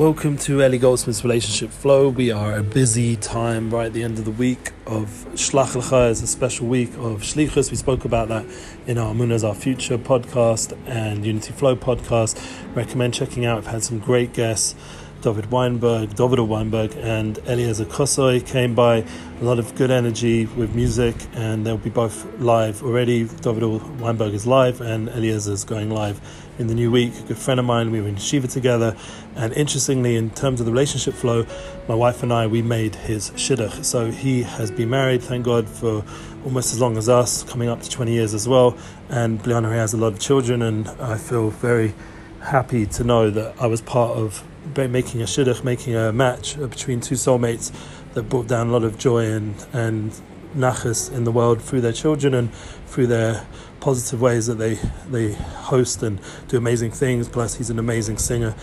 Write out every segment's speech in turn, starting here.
Welcome to Eli Goldsmith's Relationship Flow. We are a busy time right at the end of the week of Shlach Lecha is a special week of Shlichus. We spoke about that in our Munas Our Future podcast and Unity Flow podcast. Recommend checking out. I've had some great guests. David Weinberg, David Weinberg, and Eliezer Kosoy came by. A lot of good energy with music, and they'll be both live already. David Weinberg is live, and Eliezer is going live in the new week. A good friend of mine, we were in Shiva together, and interestingly, in terms of the relationship flow, my wife and I we made his shidduch. So he has been married, thank God, for almost as long as us, coming up to 20 years as well. And Bliana has a lot of children, and I feel very happy to know that I was part of making a shidduch, making a match between two soulmates that brought down a lot of joy and and nachas in the world through their children and through their positive ways that they they host and do amazing things. Plus, he's an amazing singer.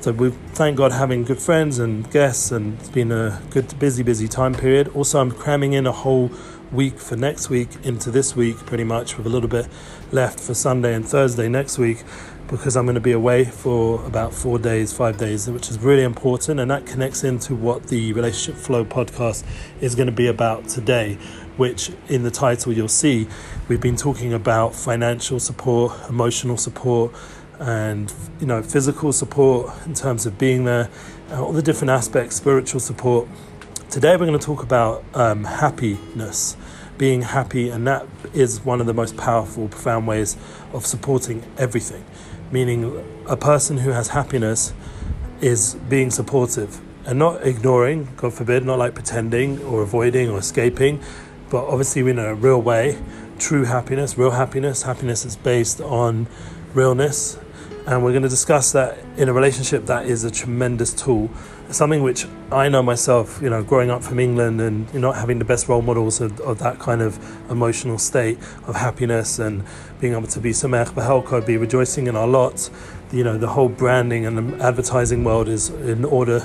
So we thank God having good friends and guests, and it's been a good, busy, busy time period. Also, I'm cramming in a whole week for next week into this week, pretty much, with a little bit left for Sunday and Thursday next week because I'm going to be away for about four days, five days, which is really important. And that connects into what the Relationship Flow podcast is going to be about today, which in the title you'll see we've been talking about financial support, emotional support, and you know physical support in terms of being there, all the different aspects, spiritual support. Today we're going to talk about um, happiness being happy, and that is one of the most powerful, profound ways of supporting everything meaning a person who has happiness is being supportive and not ignoring, God forbid, not like pretending or avoiding or escaping, but obviously in a real way. True happiness, real happiness, happiness is based on realness. And we're going to discuss that in a relationship that is a tremendous tool. Something which I know myself, you know, growing up from England and not having the best role models of, of that kind of emotional state of happiness and being able to be sameach b'chelko, be rejoicing in our lot You know, the whole branding and advertising world is in order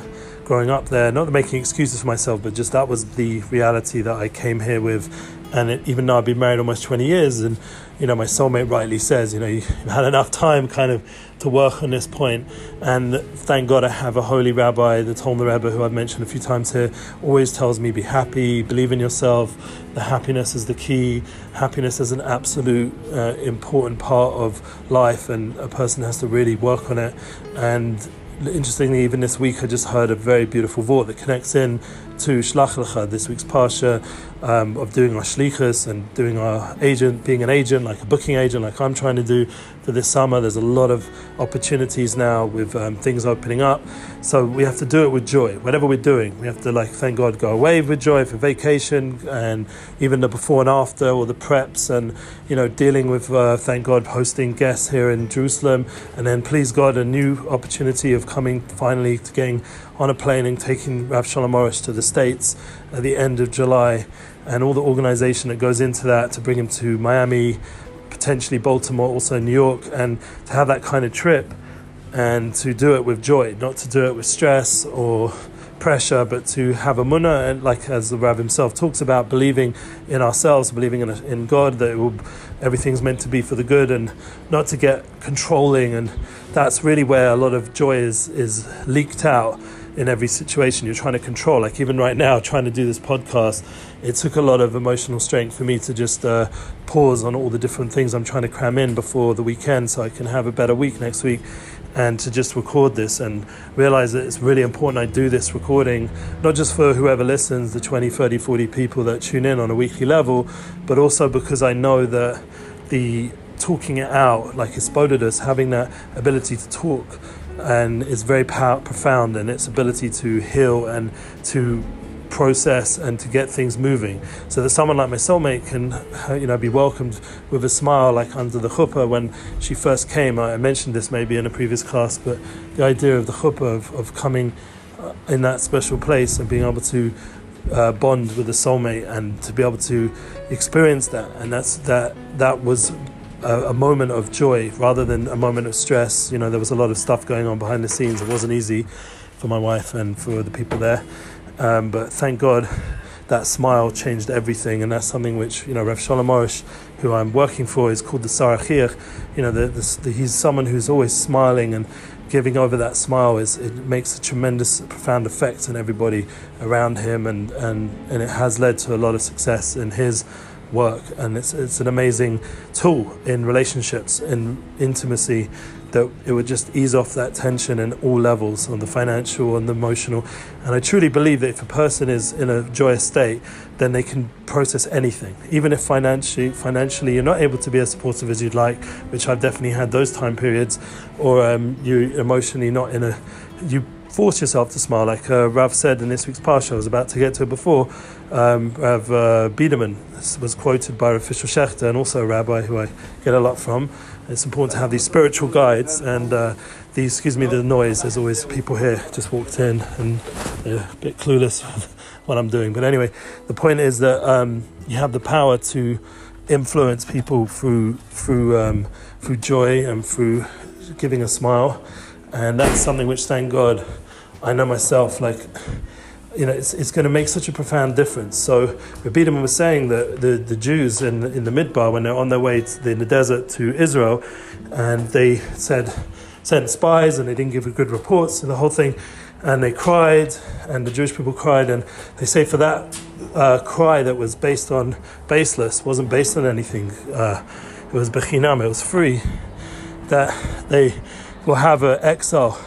growing up there. Not making excuses for myself, but just that was the reality that I came here with. And it, even though I've been married almost 20 years and you know, my soulmate rightly says, you know, you've had enough time kind of to work on this point. And thank God I have a holy rabbi, the Tolna Rebbe, who I've mentioned a few times here, always tells me be happy, believe in yourself. The happiness is the key. Happiness is an absolute uh, important part of life, and a person has to really work on it. And interestingly, even this week, I just heard a very beautiful vort that connects in to Shlach Lecha, this week's Parsha, um, of doing our Shlichus and doing our agent, being an agent, like a booking agent, like I'm trying to do for this summer. There's a lot of opportunities now with um, things opening up. So we have to do it with joy. Whatever we're doing, we have to, like, thank God, go away with joy for vacation and even the before and after or the preps and, you know, dealing with, uh, thank God, hosting guests here in Jerusalem. And then, please God, a new opportunity of coming finally to getting on a plane and taking Rav Shalom Arush to the States at the end of July, and all the organization that goes into that to bring him to Miami, potentially Baltimore, also New York, and to have that kind of trip and to do it with joy, not to do it with stress or pressure, but to have a munah, and like as the Rav himself talks about, believing in ourselves, believing in, in God, that will, everything's meant to be for the good, and not to get controlling. And that's really where a lot of joy is, is leaked out in every situation you're trying to control. Like even right now, trying to do this podcast, it took a lot of emotional strength for me to just uh, pause on all the different things I'm trying to cram in before the weekend so I can have a better week next week and to just record this and realize that it's really important I do this recording, not just for whoever listens, the 20, 30, 40 people that tune in on a weekly level, but also because I know that the talking it out, like Hisbodedus, having that ability to talk and is very pow- profound in its ability to heal and to process and to get things moving. So that someone like my soulmate can, you know, be welcomed with a smile, like under the chuppah when she first came. I mentioned this maybe in a previous class, but the idea of the chuppah of, of coming uh, in that special place and being able to uh, bond with a soulmate and to be able to experience that, and that's that that was a, a, moment of joy rather than a moment of stress. You know, there was a lot of stuff going on behind the scenes. It wasn't easy for my wife and for the people there. Um, but thank God that smile changed everything. And that's something which, you know, Rev Shalom Arush, who I'm working for, is called the Sarachir. You know, the, the, the, he's someone who's always smiling and giving over that smile is it makes a tremendous, profound effect on everybody around him, and, and, and it has led to a lot of success in his work. And it's, it's an amazing tool in relationships, in intimacy, that it would just ease off that tension in all levels on the financial and the emotional. And I truly believe that if a person is in a joyous state, then they can process anything, even if financially financially you're not able to be as supportive as you'd like, which I've definitely had those time periods, or um, you emotionally not in a you force yourself to smile, like uh, Rav said in this week's parsha. I was about to get to it before. Um, Rav uh, Biederman was quoted by official Shechter and also a rabbi who I get a lot from. It's important to have these spiritual guides and uh, these, excuse me, the noise. There's always people here just walked in and they're a bit clueless what I'm doing. But anyway, the point is that um, you have the power to influence people through through um, through joy and through giving a smile, and that's something which, thank God, I know myself. Like you know, it's, it's going to make such a profound difference. So, Rabbi was saying that the, the Jews in, in the Midbar, when they're on their way to, in the desert to Israel, and they said, sent spies and they didn't give good reports and the whole thing, and they cried, and the Jewish people cried, and they say for that uh, cry that was based on baseless, wasn't based on anything, uh, it was bechinam, it was free, that they will have an exile,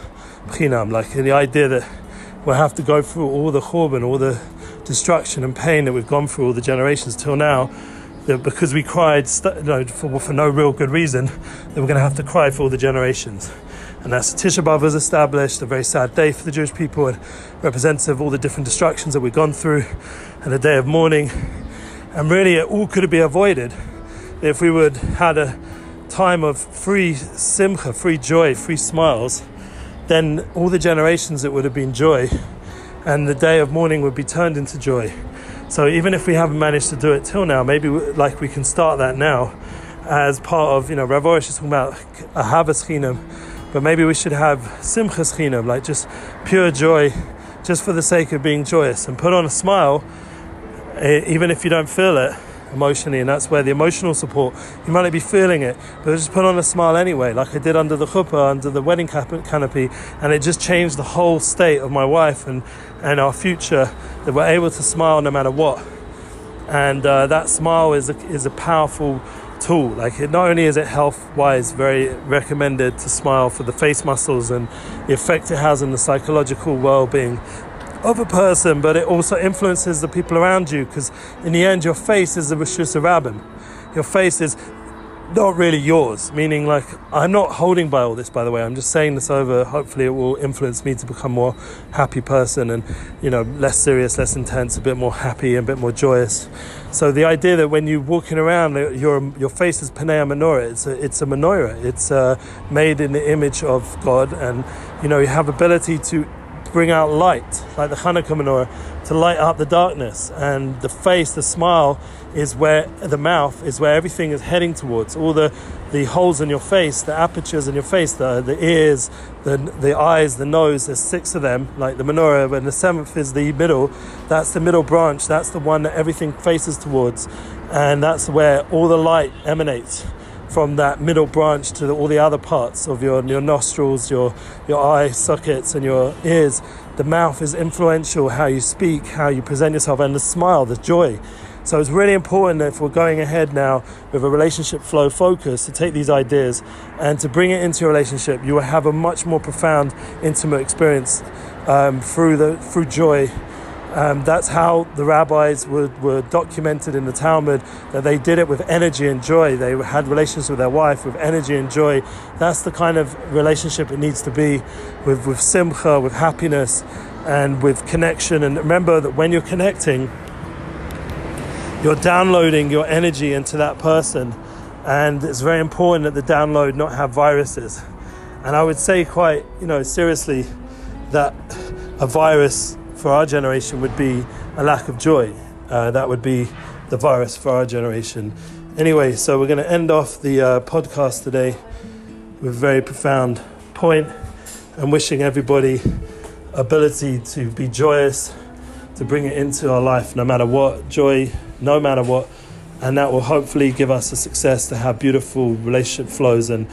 like the idea that we'll have to go through all the churban, all the destruction and pain that we've gone through all the generations till now, that because we cried you know, for, for no real good reason, that we're going to have to cry for all the generations. And that's Tisha B'Av was established, a very sad day for the Jewish people and representative of all the different destructions that we've gone through and a day of mourning. And really, it all could have been avoided if we would had a time of free simcha, free joy, free smiles then all the generations it would have been joy, and the day of mourning would be turned into joy. So even if we haven't managed to do it till now, maybe like we can start that now as part of you know Rav Arush is talking about ahavas chinam, but maybe we should have simchas chinam, like just pure joy, just for the sake of being joyous, and put on a smile, eh, even if you don't feel it emotionally, and that's where the emotional support, you might not be feeling it, but just put on a smile anyway, like I did under the chuppah, under the wedding canopy, and it just changed the whole state of my wife and, and our future, that we're able to smile no matter what. And uh, that smile is a, is a powerful tool. Like it, not only is it health wise very recommended to smile for the face muscles and the effect it has on the psychological well being, of a person, but it also influences the people around you because in the end, your face is the Rabbim. Your face is not really yours, meaning like I'm not holding by all this, by the way. I'm just saying this over. Hopefully, it will influence me to become more happy person and you know less serious, less intense, a bit more happy, and a bit more joyous. So the idea that when you're walking around, your your face is panei menorah. It's a, it's a menorah. It's uh, made in the image of God, and you know you have ability to bring out light, like the Hanukkah menorah, to light up the darkness. And the face, the smile, is where the mouth is where everything is heading towards. All the, the holes in your face, the apertures in your face, the, the ears, the, the eyes, the nose, there's six of them, like the menorah, and the seventh is the middle. That's the middle branch, that's the one that everything faces towards. And that's where all the light emanates from that middle branch to the, all the other parts of your, your nostrils, your, your eye sockets, and your ears. The mouth is influential, how you speak, how you present yourself, and the smile, the joy. So it's really important that if we're going ahead now with a relationship flow focus to take these ideas and to bring it into your relationship, you will have a much more profound, intimate experience um, through the through joy um, that's how the rabbis were, were documented in the Talmud that they did it with energy and joy. They had relations with their wife with energy and joy. That's the kind of relationship it needs to be with, with simcha, with happiness, and with connection. And remember that when you're connecting, you're downloading your energy into that person. And it's very important that the download not have viruses. And I would say quite, you know, seriously that a virus for our generation would be a lack of joy. Uh, that would be the virus for our generation. Anyway, so we're going to end off the uh, podcast today with a very profound point and wishing everybody ability to be joyous, to bring it into our life no matter what, joy no matter what, and that will hopefully give us a success to have beautiful relationship flows and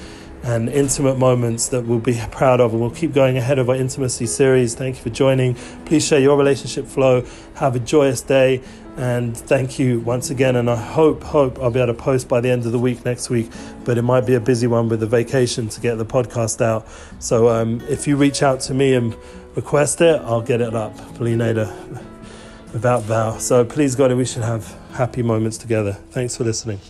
and intimate moments that we'll be proud of and we'll keep going ahead of our intimacy series. Thank you for joining. Please share your relationship flow. Have a joyous day and thank you once again and i hope hope i'll be able to post by the end of the week next week but it might be a busy one with the vacation to get the podcast out. So um, if you reach out to me and request it i'll get it up. Without vow. So please god we should have happy moments together. Thanks for listening